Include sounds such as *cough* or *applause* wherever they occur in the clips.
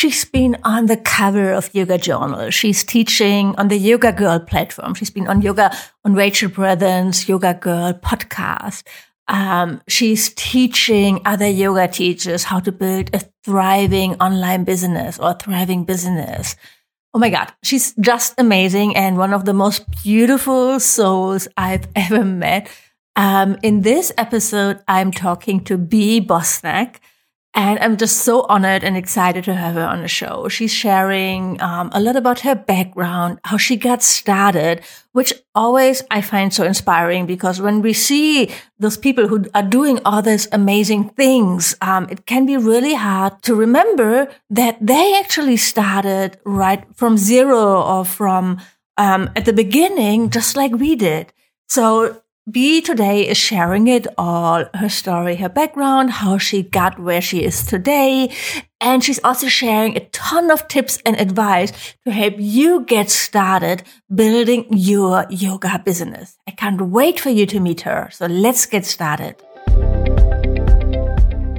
She's been on the cover of Yoga Journal. She's teaching on the Yoga Girl platform. She's been on Yoga on Rachel Brathen's Yoga Girl podcast. Um, she's teaching other yoga teachers how to build a thriving online business or thriving business. Oh my God. She's just amazing and one of the most beautiful souls I've *laughs* ever met. Um, in this episode, I'm talking to Bea Bosnack. And I'm just so honored and excited to have her on the show. She's sharing um, a lot about her background, how she got started, which always I find so inspiring because when we see those people who are doing all these amazing things, um, it can be really hard to remember that they actually started right from zero or from um, at the beginning, just like we did. So Bea today is sharing it all her story, her background, how she got where she is today. And she's also sharing a ton of tips and advice to help you get started building your yoga business. I can't wait for you to meet her. So let's get started.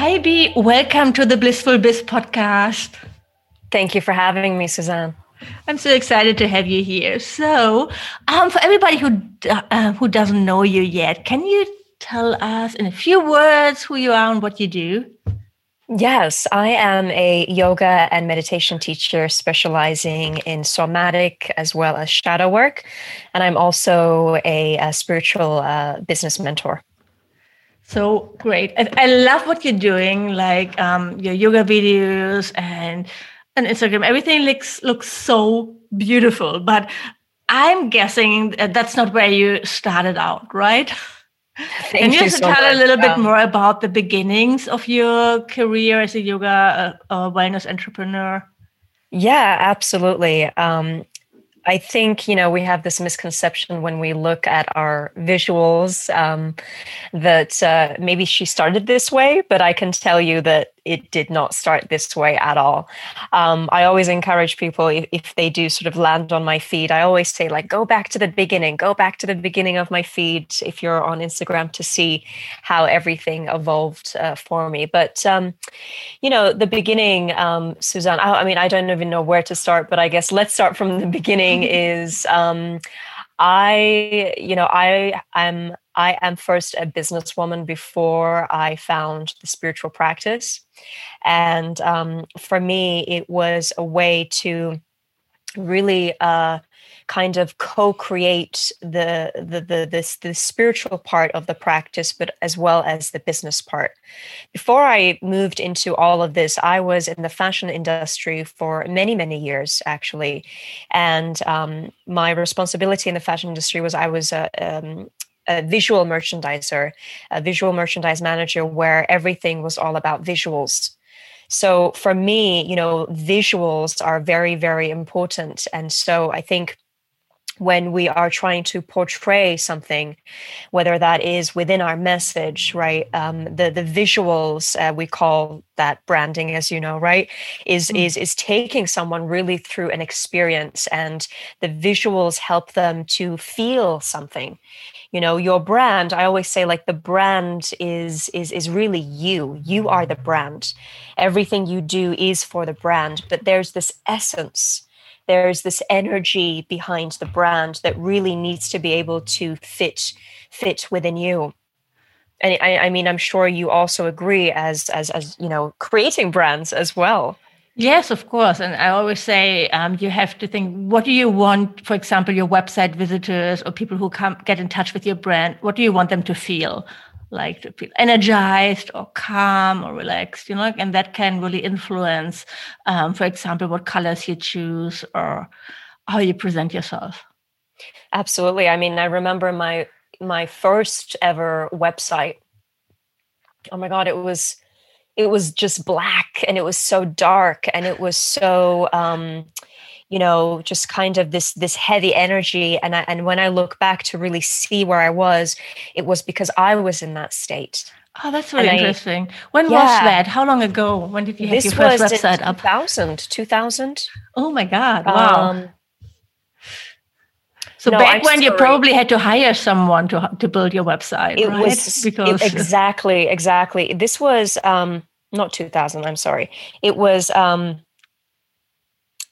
Hi, Bea. Welcome to the Blissful Biz podcast. Thank you for having me, Suzanne. I'm so excited to have you here. So, um, for everybody who uh, who doesn't know you yet, can you tell us in a few words who you are and what you do? Yes, I am a yoga and meditation teacher specializing in somatic as well as shadow work. And I'm also a, a spiritual uh, business mentor. So great. I, I love what you're doing, like um, your yoga videos and and Instagram. Everything looks looks so beautiful. But I'm guessing that that's not where you started out, right? *laughs* Thank Can you, you so tell much. a little bit Um, more about the beginnings of your career as a yoga uh, uh, wellness entrepreneur? Yeah, absolutely. Um, I think, you know, we have this misconception when we look at our visuals um, that uh, maybe she started this way, but I can tell you that it did not start this way at all. Um, I always encourage people, if, if they do sort of land on my feed, I always say, like, go back to the beginning, go back to the beginning of my feed if you're on Instagram to see how everything evolved uh, for me. But, um, you know, the beginning, um, Suzanne, I, I mean, I don't even know where to start, but I guess let's start from the beginning *laughs* is um, I, you know, I am I am first a businesswoman before I found the spiritual practice. And um, for me, it was a way to really uh, kind of co-create the the the this the spiritual part of the practice, but as well as the business part. Before I moved into all of this, I was in the fashion industry for many many years actually, and um, my responsibility in the fashion industry was I was a um, a visual merchandiser, a visual merchandise manager, where everything was all about visuals. So for me, you know, visuals are very, very important. And so I think when we are trying to portray something, whether that is within our message, right? Um, the the visuals uh, we call that branding, as you know, right? Is Mm. is is taking someone really through an experience, and the visuals help them to feel something. You know, your brand. I always say, like the brand is is is really you. You are the brand. Everything you do is for the brand, but there's this essence there's this energy behind the brand that really needs to be able to fit fit within you and I, I mean i'm sure you also agree as as as you know creating brands as well Yes, of course. And I always say um, you have to think what do you want, for example, your website visitors or people who come get in touch with your brand, what do you want them to feel? Like to feel energized or calm or relaxed, you know, and that can really influence, um, for example, what colors you choose or how you present yourself. absolutely i mean i remember my my first ever website oh my god it was it was just black and it was so dark and it was so um, you know just kind of this this heavy energy and I, and when i look back to really see where i was it was because i was in that state Oh, that's really and interesting. I, when yeah. was that? How long ago? When did you have your first was website 2000, up? 2000, 2000. Oh my God! Wow. Um, so no, back I'm when sorry. you probably had to hire someone to to build your website, it right? was because it, exactly, exactly. This was um, not 2000. I'm sorry. It was um,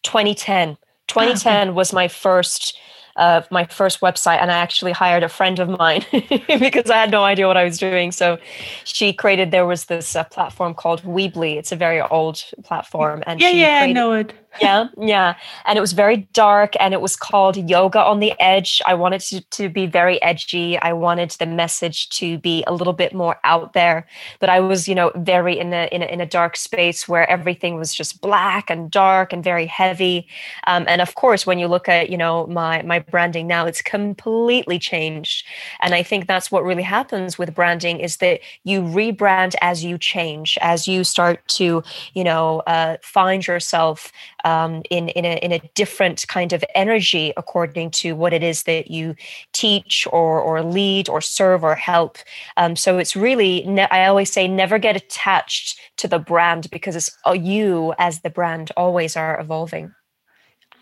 2010. 2010 okay. *laughs* was my first uh, my first website and I actually hired a friend of mine *laughs* because I had no idea what I was doing. So she created, there was this uh, platform called Weebly. It's a very old platform. And yeah, yeah, created, I know it. *laughs* yeah, yeah. And it was very dark and it was called Yoga on the Edge. I wanted to, to be very edgy. I wanted the message to be a little bit more out there. But I was, you know, very in a, in a, in a dark space where everything was just black and dark and very heavy. Um, and of course, when you look at, you know, my, my branding now it's completely changed and i think that's what really happens with branding is that you rebrand as you change as you start to you know uh, find yourself um, in in a, in a different kind of energy according to what it is that you teach or or lead or serve or help. Um, so it's really ne- i always say never get attached to the brand because it's uh, you as the brand always are evolving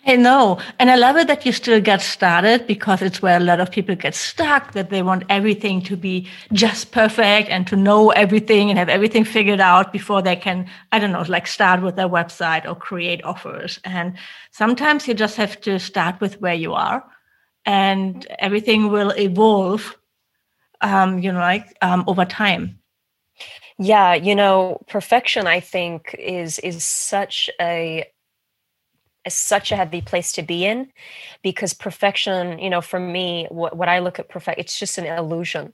I know. And I love it that you still get started because it's where a lot of people get stuck, that they want everything to be just perfect and to know everything and have everything figured out before they can, I don't know, like start with their website or create offers. And sometimes you just have to start with where you are and everything will evolve, um, you know, like um, over time. Yeah, you know, perfection I think is is such a is such a heavy place to be in because perfection you know for me what, what i look at perfect it's just an illusion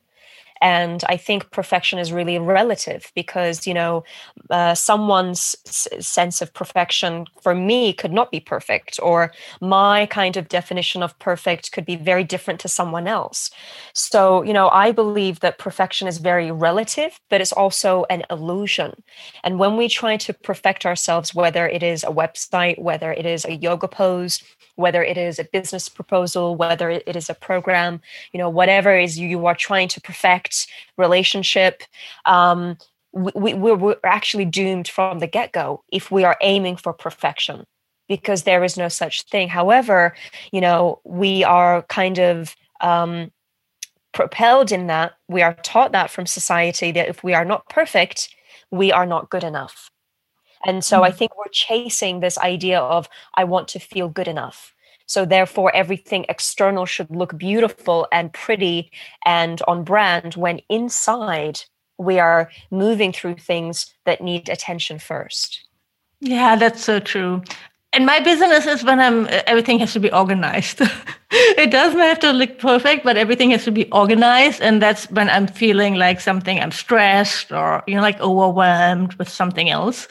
and i think perfection is really relative because you know uh, someone's s- sense of perfection for me could not be perfect or my kind of definition of perfect could be very different to someone else. So you know i believe that perfection is very relative but it's also an illusion. And when we try to perfect ourselves whether it is a website whether it is a yoga pose whether it is a business proposal, whether it is a program, you know, whatever is you are trying to perfect relationship. Um, we, we, we're actually doomed from the get go if we are aiming for perfection because there is no such thing. However, you know, we are kind of um, propelled in that. We are taught that from society that if we are not perfect, we are not good enough. And so mm-hmm. I think we're chasing this idea of, I want to feel good enough. So therefore, everything external should look beautiful and pretty and on brand when inside we are moving through things that need attention first. Yeah, that's so true. And my business is when I'm everything has to be organized. *laughs* it doesn't have to look perfect, but everything has to be organized. And that's when I'm feeling like something I'm stressed or you know, like overwhelmed with something else.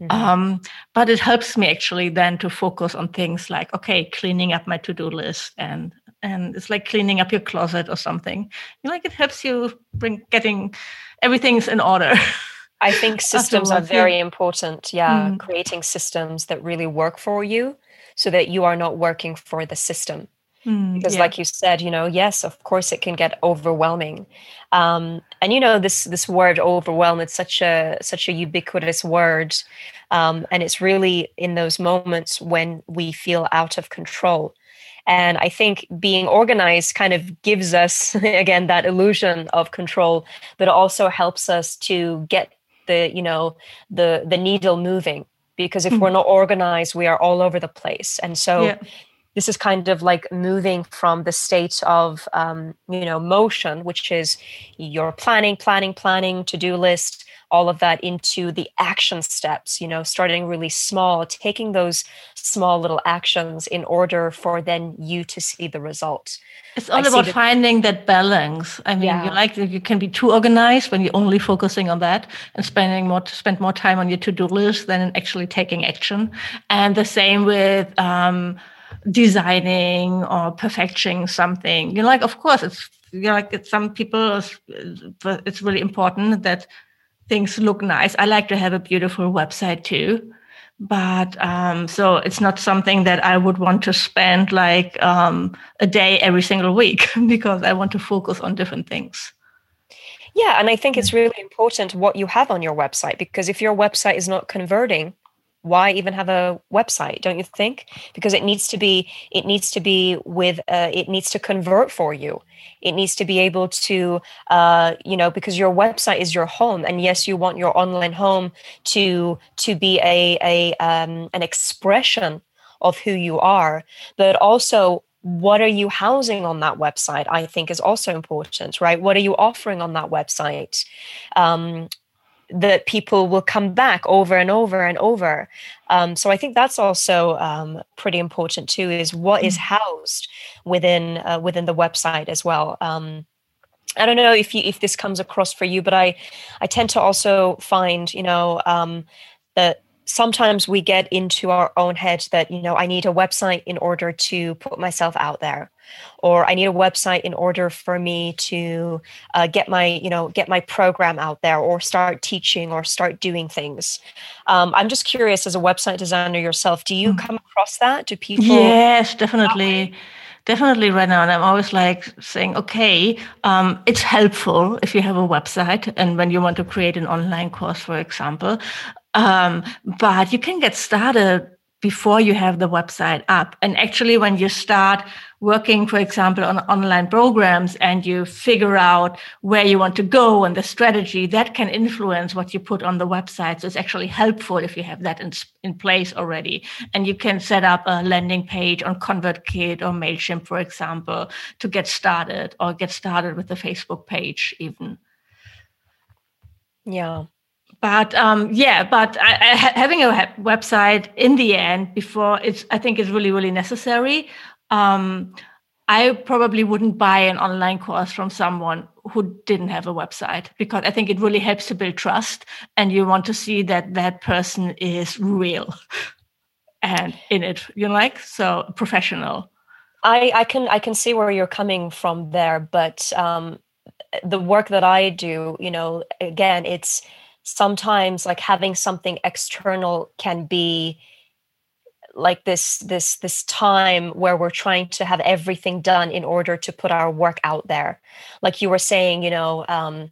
Mm-hmm. Um, but it helps me actually then to focus on things like, okay, cleaning up my to-do list and and it's like cleaning up your closet or something. You know, like it helps you bring getting everything's in order. I think *laughs* systems are very important. Yeah, mm. creating systems that really work for you so that you are not working for the system. Mm, because yeah. like you said you know yes of course it can get overwhelming. Um, and you know this this word overwhelm it's such a such a ubiquitous word. Um, and it's really in those moments when we feel out of control. And i think being organized kind of gives us *laughs* again that illusion of control but it also helps us to get the you know the the needle moving. Because if mm. we're not organized we are all over the place. And so yeah this is kind of like moving from the state of um, you know motion which is your planning planning planning to-do list all of that into the action steps you know starting really small taking those small little actions in order for then you to see the result. It's all I about finding that balance. I mean yeah. you like you can be too organized when you're only focusing on that and spending more spend more time on your to-do list than actually taking action. And the same with um, designing or perfecting something. You know, like of course it's you know, like it's some people it's really important that things look nice. I like to have a beautiful website too. But um, so it's not something that I would want to spend like um, a day every single week *laughs* because I want to focus on different things. Yeah, and I think it's really important what you have on your website because if your website is not converting, why even have a website don't you think? Because it needs to be it needs to be with uh, it needs to convert for you. It needs to be able to uh, you know because your website is your home and yes you want your online home to to be a a um, an expression of who you are. But also what are you housing on that website i think is also important right? What are you offering on that website? Um, that people will come back over and over and over. Um, so I think that's also um, pretty important too. Is what is mm. housed within uh, within the website as well. Um, I don't know if you if this comes across for you, but I I tend to also find you know um, that sometimes we get into our own head that you know i need a website in order to put myself out there or i need a website in order for me to uh, get my you know get my program out there or start teaching or start doing things. Um, i'm just curious as a website designer yourself do you mm. come across that? Do people yes definitely definitely right now and i'm always like saying okay um, it's helpful if you have a website and when you want to create an online course for example. Um, but you can get started before you have the website up. And actually, when you start working, for example, on online programs and you figure out where you want to go and the strategy, that can influence what you put on the website. So it's actually helpful if you have that in, in place already. And you can set up a landing page on ConvertKit or MailChimp, for example, to get started or get started with the Facebook page even. Yeah but um, yeah, but I, I, having a website in the end before it's, I think is really, really necessary. Um, I probably wouldn't buy an online course from someone who didn't have a website because I think it really helps to build trust and you want to see that that person is real *laughs* and in it, you know, like, so professional. I, I can I can see where you're coming from there, but um, the work that I do, you know, again, it's sometimes like having something external can be like this this this time where we're trying to have everything done in order to put our work out there. Like you were saying you know um,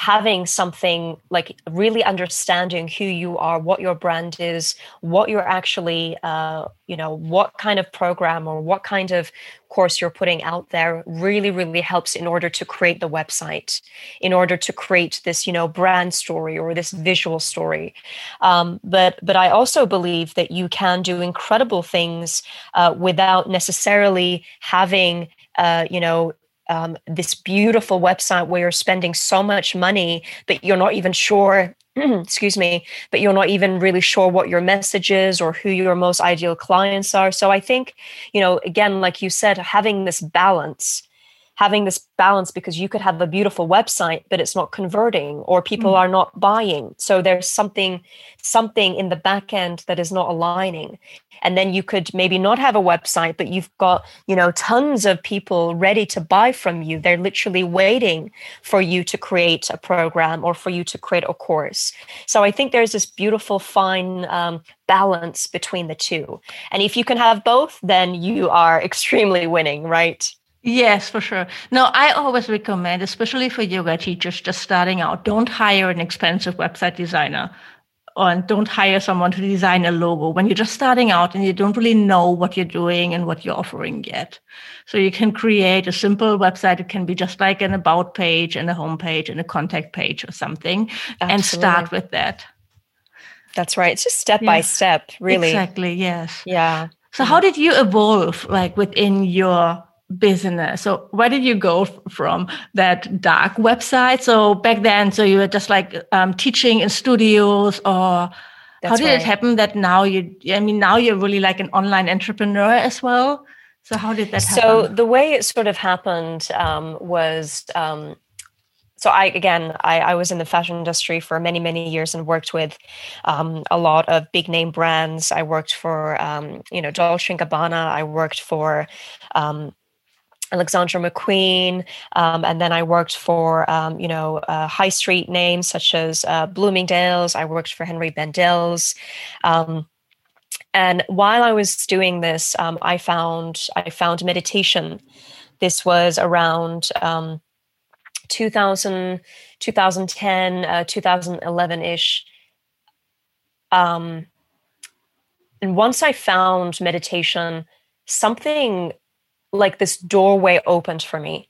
having something like really understanding who you are what your brand is what you're actually uh, you know what kind of program or what kind of course you're putting out there really really helps in order to create the website in order to create this you know brand story or this visual story. Um, but but i also believe that you can do incredible things uh, without necessarily having uh, you know um, this beautiful website where you're spending so much money, but you're not even sure, *clears throat* excuse me, but you're not even really sure what your message is or who your most ideal clients are. So I think, you know, again, like you said, having this balance having this balance because you could have a beautiful website but it's not converting or people mm. are not buying. So there's something something in the back end that is not aligning. And then you could maybe not have a website but you've got you know tons of people ready to buy from you. They're literally waiting for you to create a program or for you to create a course. So i think there's this beautiful fine um, balance between the two. And if you can have both then you are *laughs* extremely winning right Yes, for sure. No, I always recommend, especially for yoga teachers just starting out, don't hire an expensive website designer and don't hire someone to design a logo when you're just starting out and you don't really know what you're doing and what you're offering yet. So you can create a simple website. It can be just like an about page and a home page and a contact page or something Absolutely. and start with that. That's right. It's just step by step, really. Exactly. Yes. Yeah. So how did you evolve like within your business so where did you go from that dark website so back then so you were just like um, teaching in studios or That's how did right. it happen that now you i mean now you're really like an online entrepreneur as well so how did that happen so the way it sort of happened um, was um, so I again I, I, was in the fashion industry for many many years and worked with um, a lot of big name brands. I worked for um, you know Dolce and Gabbana. I worked for um, Alexander McQueen, um, and then I worked for um, you know uh, high street names such as uh, Bloomingdale's. I worked for Henri Bendel's, um, and while I was doing this, um, I found I found meditation. This was around um, 2000, 2010, uh, 2011 ish. Um, and once I found meditation, something like this doorway opened for me.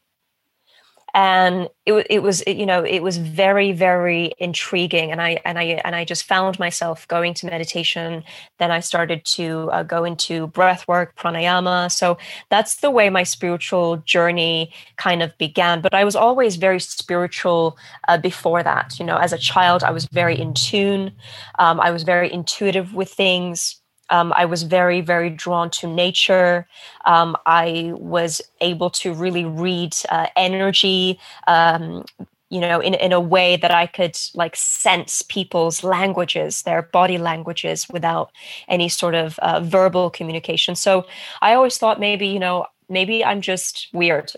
And it, it was you know it was very very intriguing. And i and i and i just found myself going to meditation. Then i started to uh, go into breath work pranayama. So that's the way my spiritual journey kind of began. But i was always very spiritual uh, before that. You know as a child i was very in tune. Um, i was very intuitive with things um, I was very, very drawn to nature. Um, I was able to really read uh, energy. Um, you know, in, in a way that I could like sense people's languages, their body languages, without any sort of uh, verbal communication. So I always thought maybe, you know, maybe I'm just weird.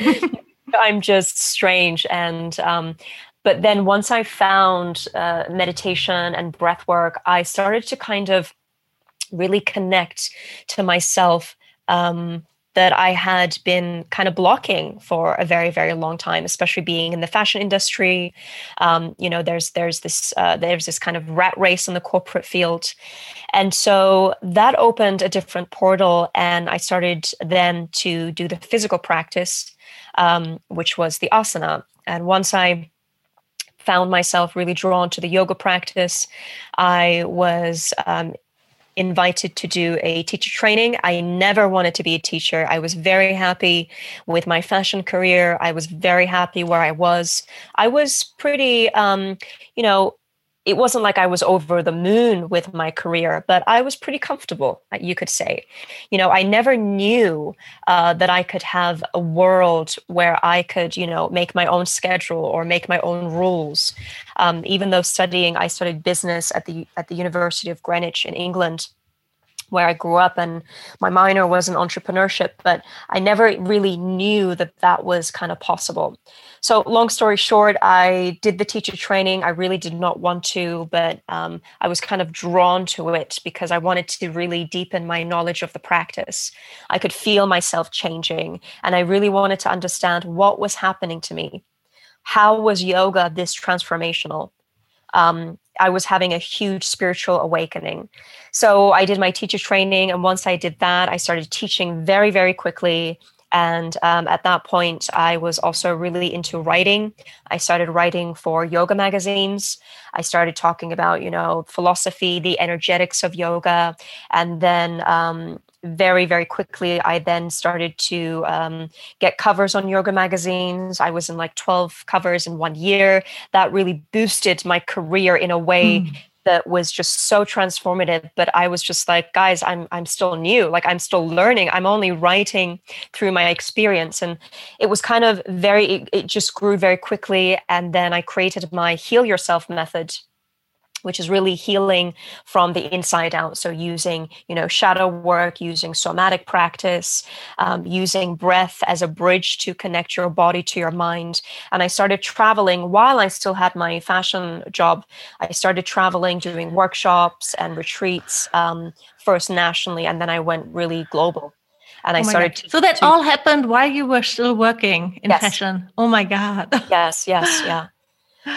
*laughs* I'm just strange. And um, but then once I found uh, meditation and breath work, I started to kind of really connect to myself um, that I had been kind of blocking for a very, very long time, especially being in the fashion industry. Um, you know, there's there's this uh, there's this kind of rat race in the corporate field, and so that opened a different portal, and I started then to do the physical practice, um, which was the asana. And once I found myself really drawn to the yoga practice, I was um, invited to do a teacher training. I never wanted to be a teacher. I was very happy with my fashion career. I was very happy where I was. I was pretty, um, you know, it wasn't like I was over the moon with my career, but I was pretty comfortable, you could say. You know, I never knew uh, that I could have a world where I could, you know, make my own schedule or make my own rules. Um, even though studying, I studied business at the at the University of Greenwich in England where I grew up, and my minor was in entrepreneurship, but I never really knew that that was kind of possible. So, long story short, I did the teacher training. I really did not want to, but um, I was kind of drawn to it because I wanted to really deepen my knowledge of the practice. I could feel myself changing, and I really wanted to understand what was happening to me. How was yoga this transformational? Um, I was having a huge spiritual awakening. So I did my teacher training. And once I did that, I started teaching very, very quickly. And um, at that point, I was also really into writing. I started writing for yoga magazines. I started talking about, you know, philosophy, the energetics of yoga. And then um, very very quickly i then started to um, get covers on yoga magazines. I was in like 12 covers in one year. That really boosted my career in a way mm. that was just so transformative. But i was just like guys i'm i'm still new. Like i'm still learning. I'm only writing through my experience. And it was kind of very it, it just grew very quickly. And then i created my heal yourself method which is really healing from the inside out. So using, you know, shadow work, using somatic practice, um, using breath as a bridge to connect your body to your mind. And I started traveling while I still had my fashion job. I started traveling, doing workshops and retreats, um, first nationally, and then I went really global and oh I started. To, so that to, all happened while you were still working in yes. fashion. Oh my god! yes, yes, yeah. *laughs*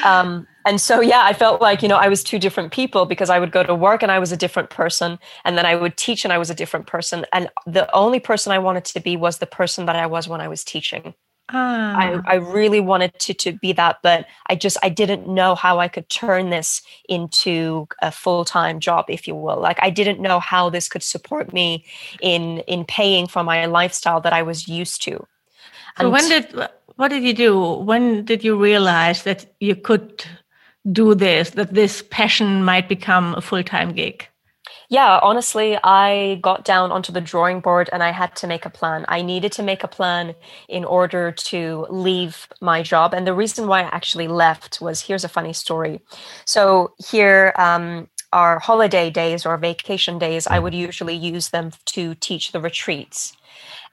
Um, and so yeah i felt like you know i was two different people because i would go to work and i was a different person. And then i would teach and i was a different person. And the only person i wanted to be was the person that i was when i was teaching. Ah. I, I really wanted to, to be that but i just i didn't know how i could turn this into a full-time job if you will. Like i didn't know how this could support me in in paying for my lifestyle that i was used to. So and when did what did you do? When did you realize that you could do this, that this passion might become a full time gig? Yeah, honestly, I got down onto the drawing board and I had to make a plan. I needed to make a plan in order to leave my job. And the reason why I actually left was here's a funny story. So, here, um, our holiday days or vacation days, I would usually use them to teach the retreats.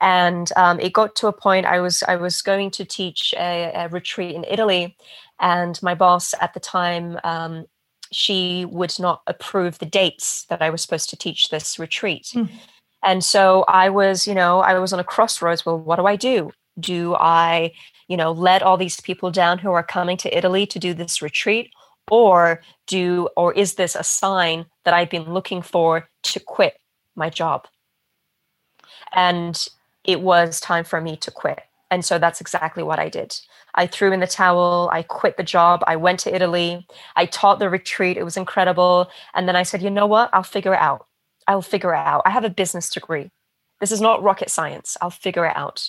And um, it got to a point I was I was going to teach a, a retreat in Italy, and my boss at the time um, she would not approve the dates that I was supposed to teach this retreat. Mm. And so I was, you know, I was on a crossroads. Well, what do I do? Do I, you know, let all these people down who are coming to Italy to do this retreat? Or do, or is this a sign that I've been looking for to quit my job? And it was time for me to quit. And so that's exactly what I did. I threw in the towel. I quit the job. I went to Italy. I taught the retreat. It was incredible. And then I said, you know what? I'll figure it out. I'll figure it out. I have a business degree. This is not rocket science. I'll figure it out.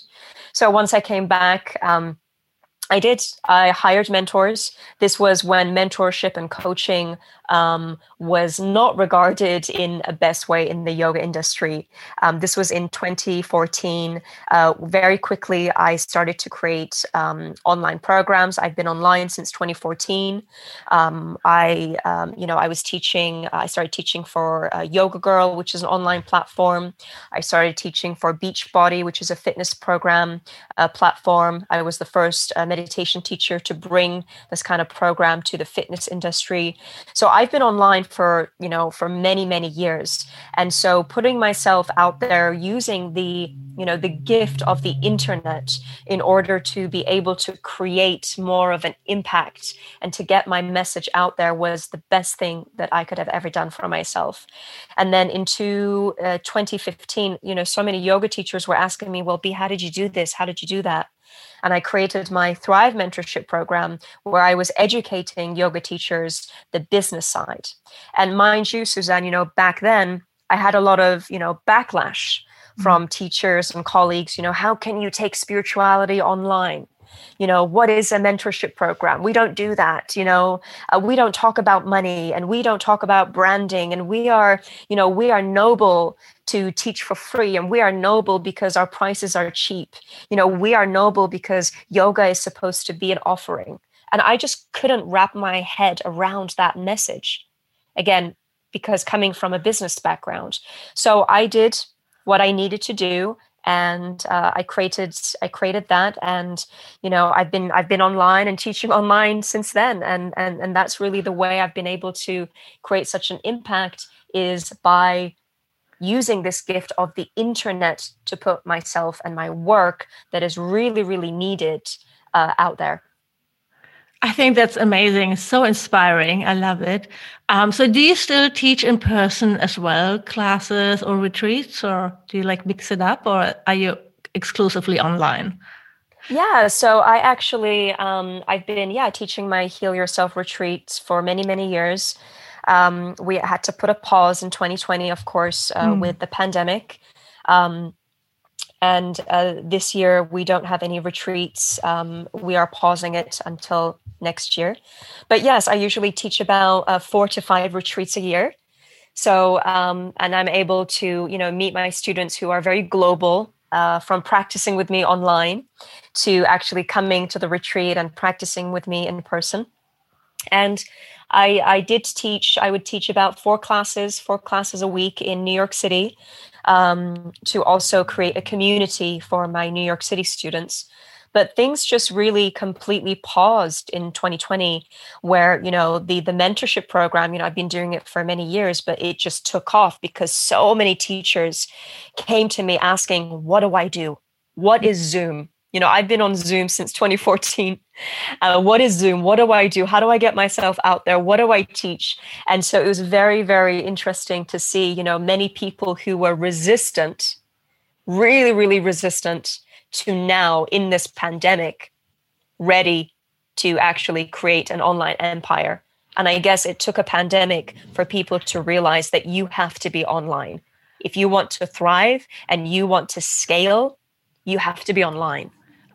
So once I came back, um, I did. I hired mentors. This was when mentorship and coaching um, was not regarded in a best way in the yoga industry. Um, this was in 2014. Uh, very quickly, I started to create um, online programs. I've been online since 2014. Um, I, um, you know, I was teaching. I started teaching for uh, Yoga Girl, which is an online platform. I started teaching for Beachbody, which is a fitness program uh, platform. I was the first uh, meditation teacher to bring this kind of program to the fitness industry. So I've been online for, you know, for many, many years. And so putting myself out there using the, you know, the gift of the internet in order to be able to create more of an impact and to get my message out there was the best thing that I could have ever done for myself. And then into uh, 2015, you know, so many yoga teachers were asking me, well, Bea, how did you do this? How did you do that? And I created my Thrive mentorship program where I was educating yoga teachers the business side. And mind you, Suzanne, you know, back then I had a lot of, you know, backlash mm-hmm. from teachers and colleagues, you know, how can you take spirituality online? You know what is a mentorship program? We don't do that you know? Uh, we don't talk about money and we don't talk about branding and we are you know we are noble to teach for free and we are noble because our prices are cheap. You know we are noble because yoga is supposed to be an offering. And i just couldn't wrap my head around that message again because coming from a business background. So i did what i needed to do and uh, I created I created that, and you know I've been I've been online and teaching *laughs* online since then, and and and that's really the way I've been able to create such an impact is by using this gift of the internet to put myself and my work that is really, really needed uh, out there. I think that's amazing. So inspiring. I love it. Um, so, do you still teach in person as well, classes or retreats, or do you like mix it up, or are you exclusively online? Yeah, so I actually um, I've been yeah teaching my Heal Yourself retreats for many many years. Um, we had to put a pause in 2020, of course, uh, mm. with the pandemic. Um, and uh, this year, we don't have any retreats. Um, we are pausing it until next year. But yes, I usually teach about uh, four to five retreats a year. So, um, and I'm able to, you know, meet my students who are very global, uh, from practicing with me online to actually coming to the retreat and practicing with me in person. And I, I did teach, I would teach about four classes, four classes a week in New York City um, to also create a community for my New York City students. But things just really completely paused in 2020, where you know the the mentorship program. You know, I've been doing it for many years, but it just took off because so many teachers came to me asking, "What do I do? What is Zoom? You know, I've been on Zoom since 2014. Uh, what is Zoom? What do I do? How do I get myself out there? What do I teach? And so it was very, very interesting to see, you know, many people who were resistant, really, really resistant to now in this pandemic, ready to actually create an online empire. And I guess it took a pandemic for people to realize that you have to be online. If you want to thrive and you want to scale, you have to be online.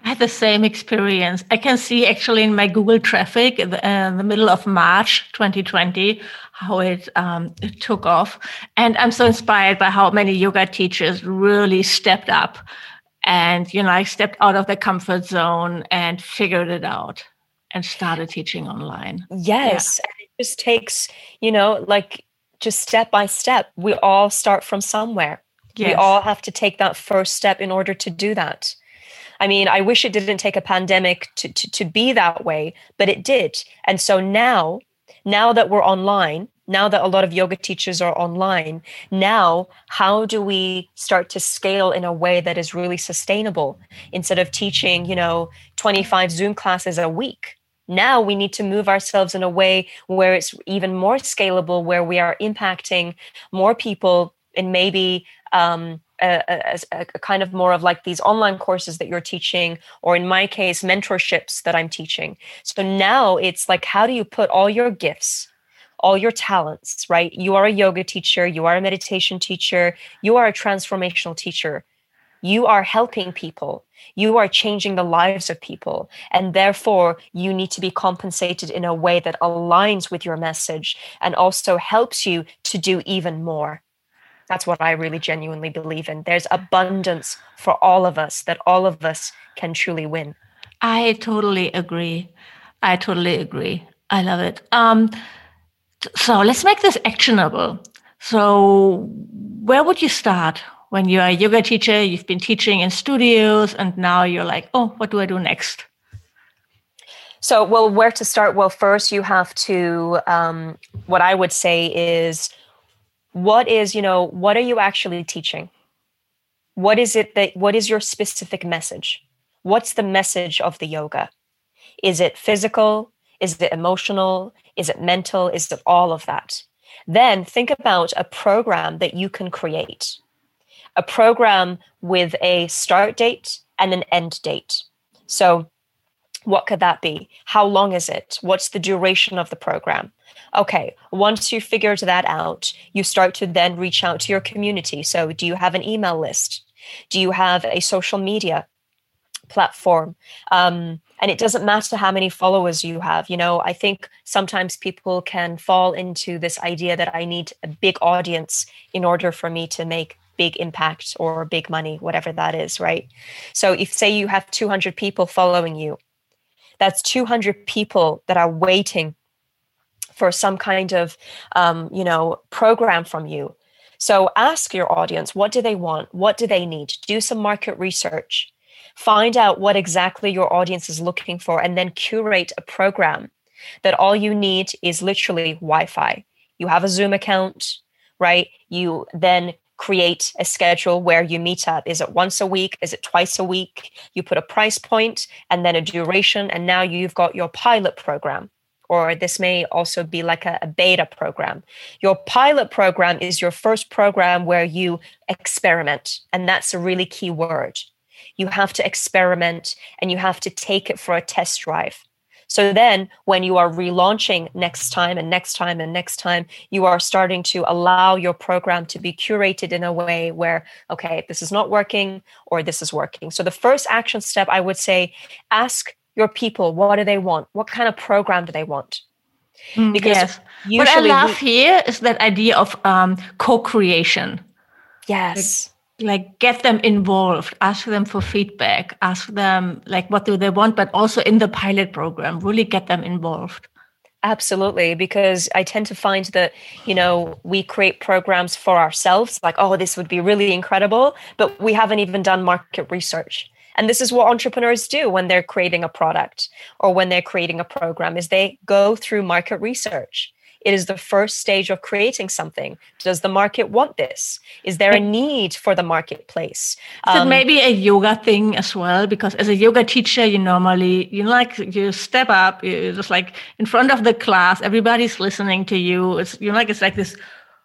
I had the same experience. I can see actually in my Google traffic in the, uh, the middle of March 2020 how it, um, it took off. And I'm so inspired by how many yoga teachers really stepped up and, you know, I stepped out of the comfort zone and figured it out and started teaching online. Yes. Yeah. It just takes, you know, like just step by step. We all start from somewhere. Yes. We all have to take that first step in order to do that. I mean, I wish it didn't take a pandemic to, to, to be that way, but it did. And so now, now that we're online, now that a lot of yoga teachers are online, now how do we start to scale in a way that is really sustainable instead of teaching, you know, 25 Zoom classes a week? Now we need to move ourselves in a way where it's even more scalable, where we are impacting more people and maybe um, a, a, a, kind of more of like these online courses that you're teaching, or in my case, mentorships that I'm teaching. So now it's like, how do you put all your gifts, all your talents, right? You are a yoga teacher, you are a meditation teacher, you are a transformational teacher. You are helping people. You are changing the lives of people. And therefore, you need to be compensated in a way that aligns with your message and also helps you to do even more. That's what I really genuinely believe in. There's abundance for all of us that all of us can truly win. I totally agree. I totally agree. I love it. Um, so let's make this actionable. So, where would you start when you're a yoga teacher? You've been teaching in studios, and now you're like, oh, what do I do next? So, well, where to start? Well, first, you have to, um, what I would say is, what is, you know, what are you actually teaching? What is it that, what is your specific message? What's the message of the yoga? Is it physical? Is it emotional? Is it mental? Is it all of that? Then think about a program that you can create, a program with a start date and an end date. So, what could that be? How long is it? What's the duration of the program? Okay, once you figured that out, you start to then reach out to your community. So, do you have an email list? Do you have a social media platform? Um, and it doesn't matter how many followers you have. You know, I think sometimes people can fall into this idea that I need a big audience in order for me to make big impact or big money, whatever that is, right? So, if say you have 200 people following you, that's 200 people that are waiting for some kind of um, you know program from you. So ask your audience what do they want? What do they need? Do some market research. Find out what exactly your audience is looking for and then curate a program that all you need is literally wi-fi. You have a zoom account right? You then create a schedule where you meet up. Is it once a week? Is it twice a week? You put a price point and then a duration, and now you've got your pilot program or this may also be like a, a, beta program. Your pilot program is your first program where you experiment, and that's a really key word. You have to experiment and you have to take it for a test drive. So then, when you are relaunching next time and next time and next time, you are starting to allow your program to be curated in a way where, okay, this is not working or this is working. So, the first action step I would say ask your people what do they want what kind of program do they want mm, because yes. what i love we, here is that idea of um, co-creation yes like, like, get them involved ask them for feedback ask them like what do they want but also in the pilot program really get them involved absolutely because i tend to find that you know we create programs for ourselves like oh this would be really incredible but we haven't even done market research and this is what entrepreneurs do when they're creating a product or when they're creating a program is they go through market research. It is the first stage of creating something. Does the market want this? Is there a need for the marketplace? Um, so maybe a yoga thing as well, because as a yoga teacher, you normally you like you step up, you just like in front of the class, everybody's listening to you. It's you know, like it's like this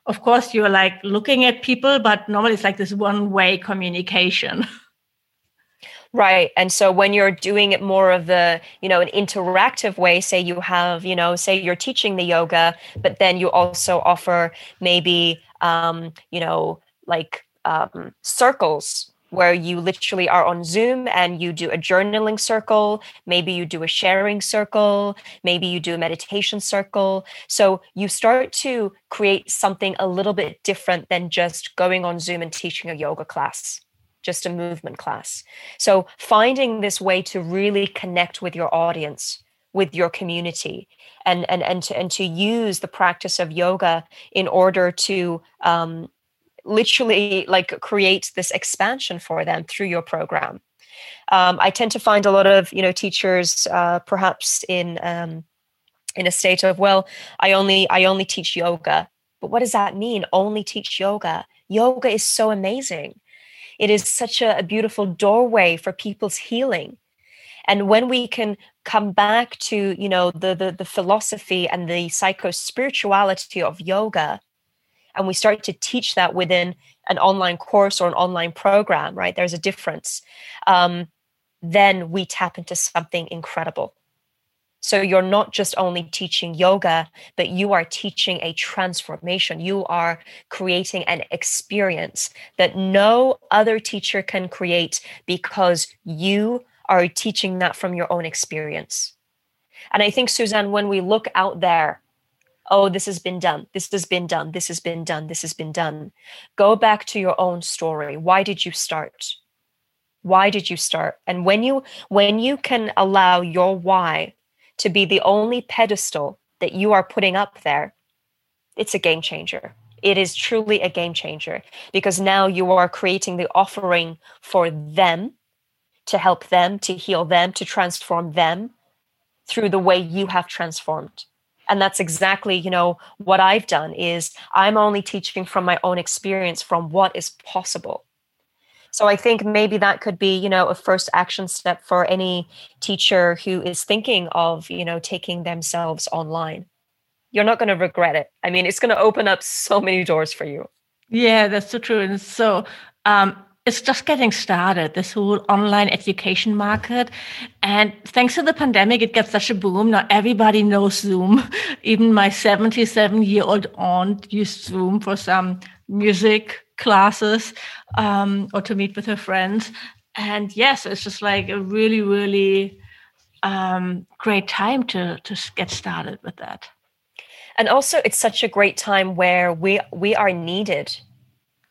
of course you're like looking at people but normally it's like this one way communication *laughs* Right. And so when you're doing it more of the, you know, an interactive way, say you have, you know, say you're teaching the yoga, but then you also offer maybe, um, you know, like um, circles where you literally are on Zoom and you do a journaling circle, maybe you do a sharing circle, maybe you do a meditation circle. So you start to create something a little bit different than just going on Zoom and teaching a yoga class just a movement class. So finding this way to really connect with your audience with your community and and and to and to use the practice of yoga in order to um, literally like create this expansion for them through your program. Um, i tend to find a lot of you know teachers uh, perhaps in um, in a state of well i only i only teach yoga. But what does that mean? Only teach yoga. Yoga is so amazing it is such a, a beautiful doorway for people's healing. And when we can come back to you know the the, the philosophy and the psycho spirituality of yoga and we start to teach that within an online course or an online program right there's a difference um, then we tap into something incredible so you're not just only teaching yoga, but you are teaching a transformation. You are creating an experience that no other teacher can create because you are teaching that from your own experience. And I think, Susanne, when we look out there, oh, this has been done, this has been done, this has been done, this has been done, go back to your own story. Why did you start? Why did you start? And when you when you can allow your why to be the only pedestal that you are putting up there, it's a game changer. It is truly a game changer because now you are creating the offering for them to help them, to heal them, to transform them through the way you have transformed. And that's exactly, you know, what I've done is I'm only teaching from my own experience from what is possible. So I think maybe that could be, you know, a first action step for any teacher who is thinking of, you know, taking themselves online. You're not going to regret it. I mean, it's going to open up so many doors for you. Yeah, that's so true. And so um, it's just getting started, this whole online education market. And thanks to the pandemic, it got such a boom. Now everybody knows Zoom. *laughs* Even my 77 year old aunt used Zoom for some music classes um, or to meet with her friends. And yes, it's just like a really, really um, great time to, to get started with that. And also, it's such a great time where we we are needed.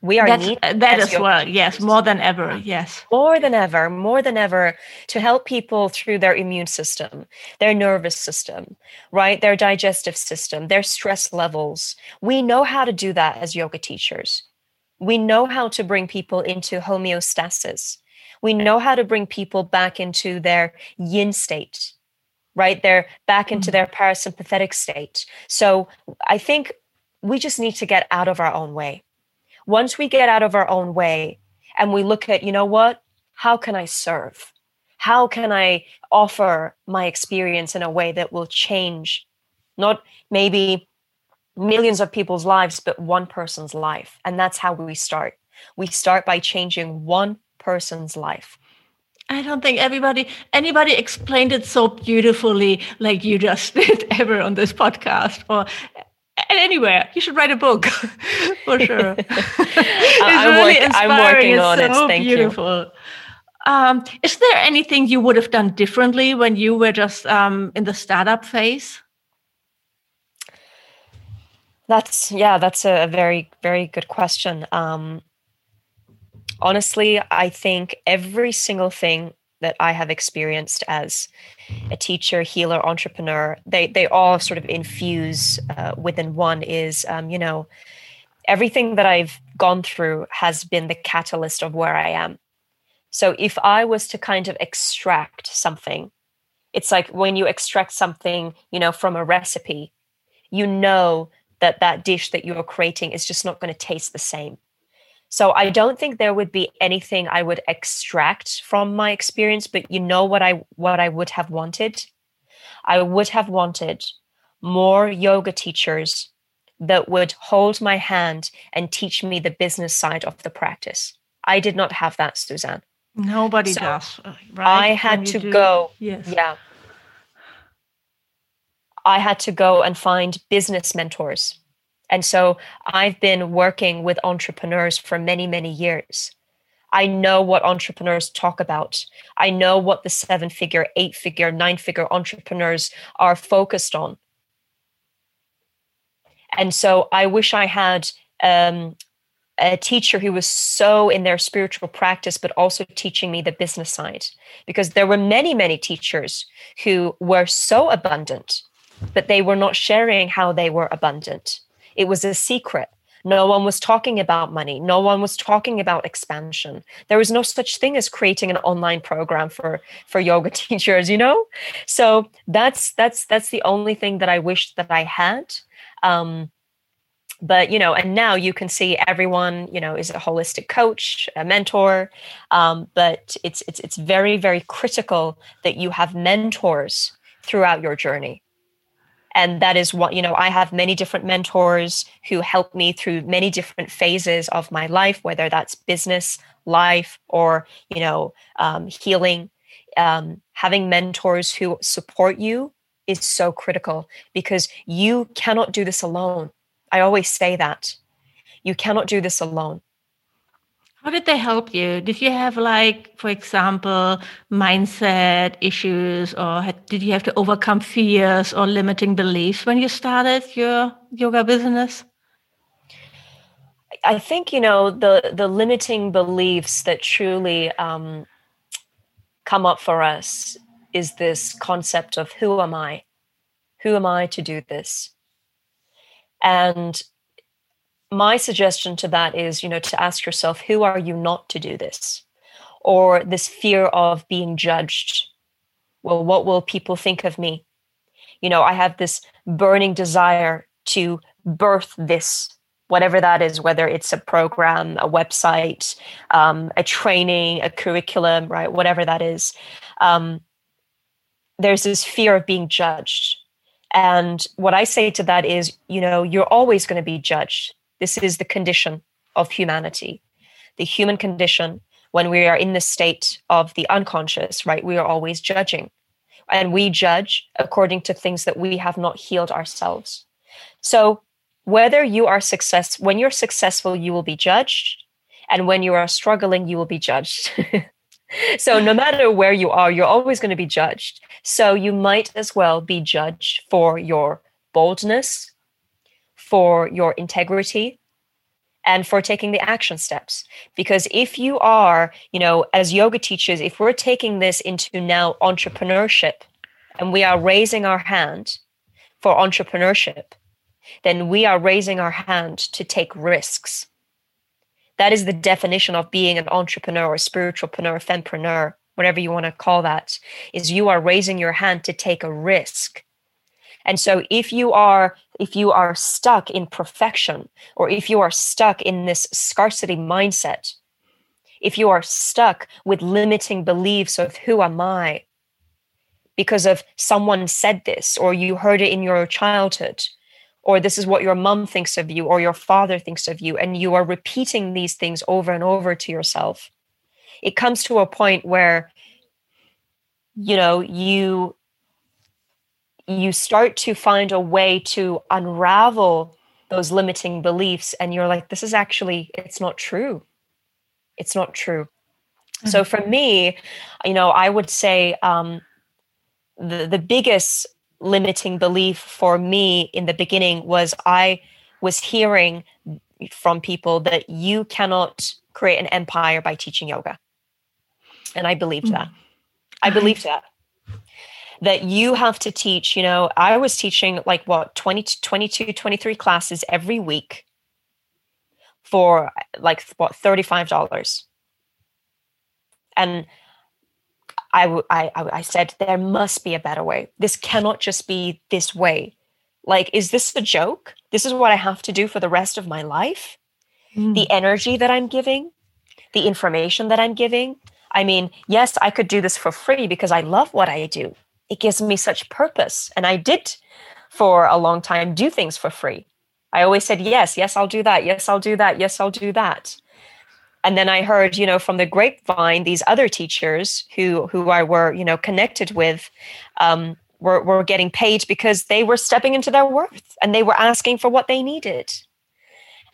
We are That's, needed that as, as well. Yes more than ever. Yes. More than ever more than ever to help people through their immune system their nervous system right? Their digestive system their stress levels. We know how to do that as yoga teachers we know how to bring people into homeostasis we know how to bring people back into their yin state right they're back into mm-hmm. their parasympathetic state so i think we just need to get out of our own way once we get out of our own way and we look at, you know what? How can I serve? How can I offer my experience in a way that will change not maybe millions of people's lives, but one person's life? And that's how we start. We start by changing one person's life. I don't think everybody anybody explained it so beautifully like you just *laughs* did ever on this podcast or anywhere. You should write a book *laughs* for sure. *laughs* it's I'm, really work, I'm working on it's so it. Thank beautiful. you. Um, is there anything you would have done differently when you were just um, in the startup phase? That's yeah, that's a very very good question. Um, honestly, I think every single thing that I have experienced as a teacher, healer, entrepreneur, they they all sort of infuse uh, within one. Is um, you know everything that I've gone through has been the catalyst of where I am. So if I was to kind of extract something, it's like when you extract something, you know, from a recipe, you know that that dish that you're creating is just not going to taste the same so I don't think there would be anything I would extract from my experience, but you know what I what I would have wanted? I would have wanted more yoga teachers that would hold my hand and teach me the business side of the practice. I did not have that, Susanne. Nobody so does. Uh, right? I had to do, go. Yes. Yeah. I had to go and find business mentors and so I've been working with entrepreneurs for many, many years. I know what entrepreneurs talk about. I know what the seven figure, eight figure, nine figure entrepreneurs are focused on. And so I wish I had um, a teacher who was so in their spiritual practice, but also teaching me the business side. Because there were many, many teachers who were so abundant, but they were not sharing how they were abundant. It was a secret. No one was talking about money. No one was talking about expansion. There was no such thing as creating an online program for for yoga *laughs* teachers, you know? So that's that's that's the only thing that I wish that I had. Um, but you know and now you can see everyone you know is a holistic coach a mentor um, but it's it's it's very very critical that you have mentors throughout your journey and that is what you know i have many different mentors who help me through many different phases of my life whether that's business life or you know um, healing um, having mentors who support you is so critical because you cannot do this alone I always say that. You cannot do this alone. How did they help you? Did you have, like, for example, mindset issues, or had, did you have to overcome fears or limiting beliefs when you started your yoga business? I think you know the the limiting beliefs that truly um, come up for us is this concept of who am I? Who am I to do this? And my suggestion to that is, you know, to ask yourself, who are you not to do this? Or this fear of being judged. Well, what will people think of me? You know, I have this burning desire to birth this, whatever that is, whether it's a program, a website, um, a training, a curriculum, right? Whatever that is. Um, there's this fear of being judged and what I say to that is, you know, you're always going to be judged. This is the condition of humanity, the human condition. When we are in the state of the unconscious, right, we are always judging. And we judge according to things that we have not healed ourselves. So, whether you are success, when you're successful, you will be judged. And when you are struggling, you will be judged. *laughs* so no matter where you are, you're always going to be judged. So you might as well be judged for your boldness, for your integrity, and for taking the action steps. Because if you are, you know, as yoga teachers, if we're taking this into now entrepreneurship and we are raising our hand for entrepreneurship, then we are raising our hand to take risks that is the definition of being an entrepreneur, a spiritualpreneur, fempreneur, whatever you want to call that, is you are raising your hand to take a risk. And so if you are if you are stuck in perfection or if you are stuck in this scarcity mindset, if you are stuck with limiting beliefs of who am I because of someone said this or you heard it in your childhood or this is what your mom thinks of you or your father thinks of you and you are repeating these things over and over to yourself it comes to a point where you know you you start to find a way to unravel those limiting beliefs and you're like this is actually it's not true it's not true mm-hmm. so for me you know i would say um the the biggest limiting belief for me in the beginning was I was hearing from people that you cannot create an empire by teaching yoga. And I believed that. I mm-hmm. believed that. That you have to teach, you know, I was teaching like what, 20 to 22, 23 classes every week for like what, $35. And I, I, I said, there must be a better way. This cannot just be this way. Like, is this a joke? This is what I have to do for the rest of my life? Mm. The energy that I'm giving, the information that I'm giving. I mean, yes, I could do this for free because I love what I do. It gives me such purpose. And I did for a long time do things for free. I always said, yes, yes, I'll do that. Yes, I'll do that. Yes, I'll do that and then i heard you know from the grapevine these other teachers who who i were you know connected with um, were, were getting paid because they were stepping into their worth and they were asking for what they needed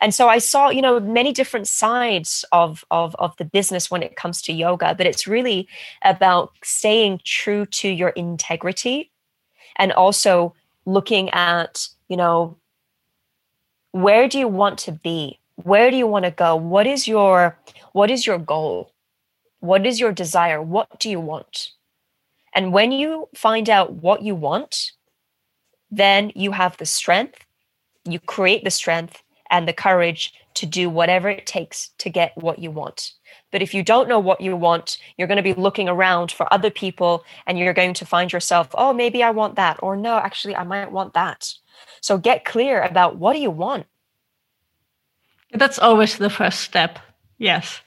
and so i saw you know many different sides of of of the business when it comes to yoga but it's really about staying true to your integrity and also looking at you know where do you want to be? Where do you want to go? What is your what is your goal? What is your desire? What do you want? And when you find out what you want then you have the strength you create the strength and the courage to do whatever it takes to get what you want but if you don't know what you want you're going to be looking around for other people and you're going to find yourself oh maybe i want that or no actually i might want that so get clear about what do you want that's always the first step. Yes.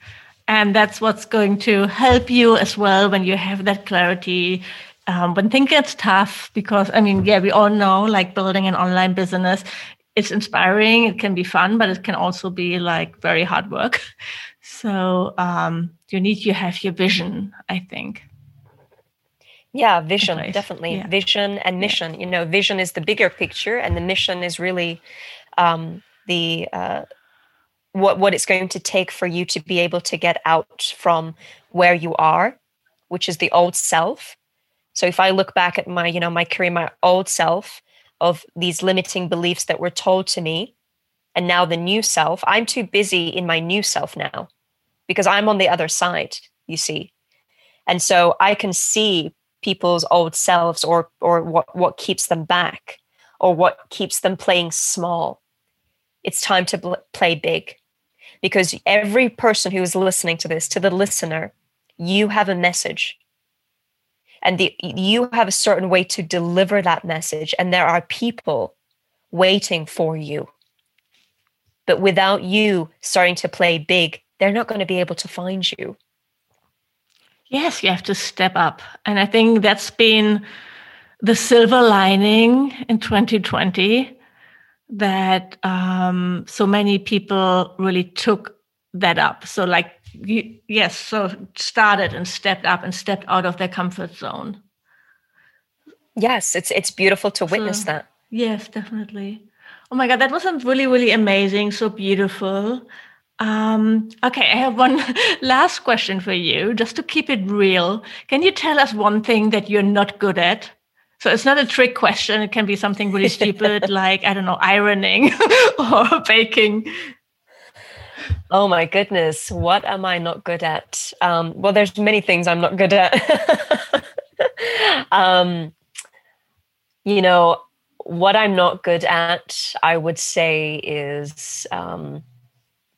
And that's what's going to help you as well when you have that clarity. Um, when things get tough, because I mean, yeah, we all know like building an online business, it's inspiring, it can be fun, but it can also be like very hard work. *laughs* So um, you need to have your vision, I think. Yeah, vision, definitely. Yeah. Vision and mission. Yeah. You know, vision is the bigger picture, and the mission is really um, the uh, what what it's going to take for you to be able to get out from where you are which is the old self so if i look back at my you know my career my old self of these limiting beliefs that were told to me and now the new self. I'm too busy in my new self now because i'm on the other side you see. And so i can see people's old selves or or what what keeps them back or what keeps them playing small. It's time to bl- play big because every person who is listening to this, to the listener, you have a message. And the, you have a certain way to deliver that message. And there are people waiting for you. But without you starting to play big, they're not going to be able to find you. Yes, you have to step up. And I think that's been the silver lining in 2020 that um, so many people really took that up. So, like, yes, so started and stepped up and stepped out of their comfort zone. Yes, it's it's beautiful to witness so, that. Yes, definitely. Oh my God, that wasn't really, really amazing. So beautiful. Um, okay, I have one *laughs* last question for you, just to keep it real. Can you tell us one thing that you're not good at? So it's not a trick question. It can be something really stupid, *laughs* like, I don't know, ironing *laughs* or baking. Oh my goodness. What am I not good at? Um, well, there's many things I'm not good at. *laughs* um, you know, what I'm not good at, I would say, is um,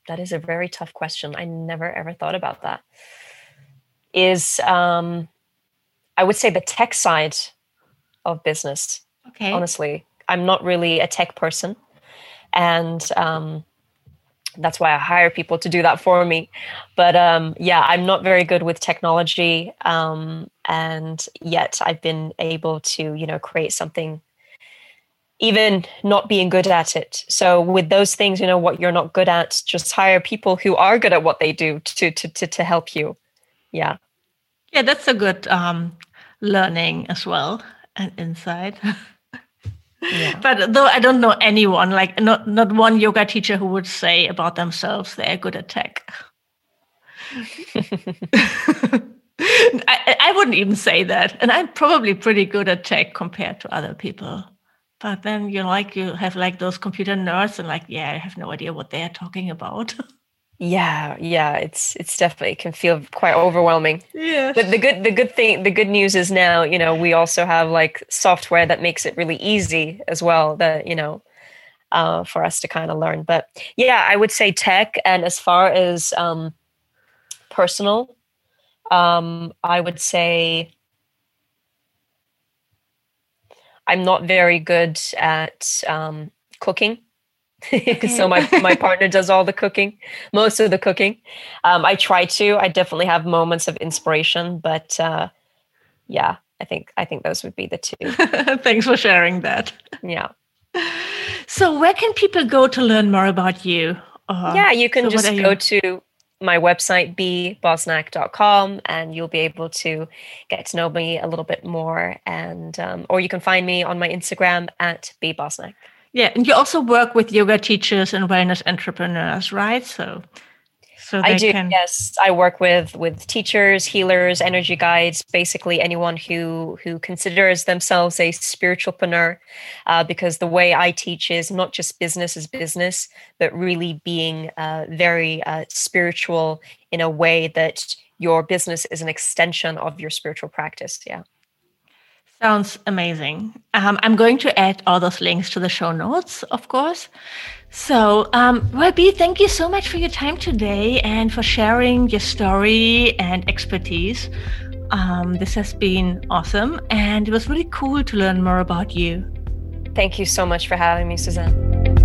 that is a very tough question. I never ever thought about that. Is um, I would say the tech side of business. Okay. Honestly, I'm not really a tech person, and um, that's why I hire people to do that for me. But um, yeah, I'm not very good with technology, um, and yet I've been able to, you know, create something. Even not being good at it. So with those things, you know, what you're not good at, just hire people who are good at what they do to to to, to help you. Yeah. Yeah, that's a good um, learning as well and inside. *laughs* Yeah. But though I don't know anyone, like not not one yoga teacher who would say about themselves they're good at tech. *laughs* I, I wouldn't even say that, and I'm probably pretty good at tech compared to other people. But then you know, like you have like those computer nerds, and like, yeah, I have no idea what they are talking about. *laughs* Yeah, yeah, it's it's definitely it can feel quite overwhelming. Yeah. But the good the good thing the good news is now, you know, we also have like software that makes it really easy as well that, you know, uh, for us to kind of learn. But yeah, I would say tech and as far as um personal, um, I would say I'm not very good at um cooking. *laughs* So my my partner does all the cooking, most of the cooking. Um, I try to. I definitely have moments of inspiration, but uh, yeah, I think I think those would be the two. *laughs* Thanks for sharing that. Yeah. So where can people go to learn more about you? Uh, yeah, you can so just go you? to my website bbosnack.com and you'll be able to get to know me a little bit more and um, or you can find me on my instagram at bbosnack yeah, and you also work with yoga teachers and wellness entrepreneurs, right? So So I do. Can... Yes, I work with with teachers, healers, energy guides, basically anyone who who considers themselves a spiritualpreneur, uh, because the way I teach is not just business as business, but really being uh, very uh, spiritual in a way that your business is an extension of your spiritual practice. Yeah. Sounds amazing. Um, I'm going to add all those links to the show notes, of course. So, um, Bea, thank you so much for your time today and for sharing your story and expertise. Um, this has been awesome, and it was really cool to learn more about you. Thank you so much for having me, Susanne.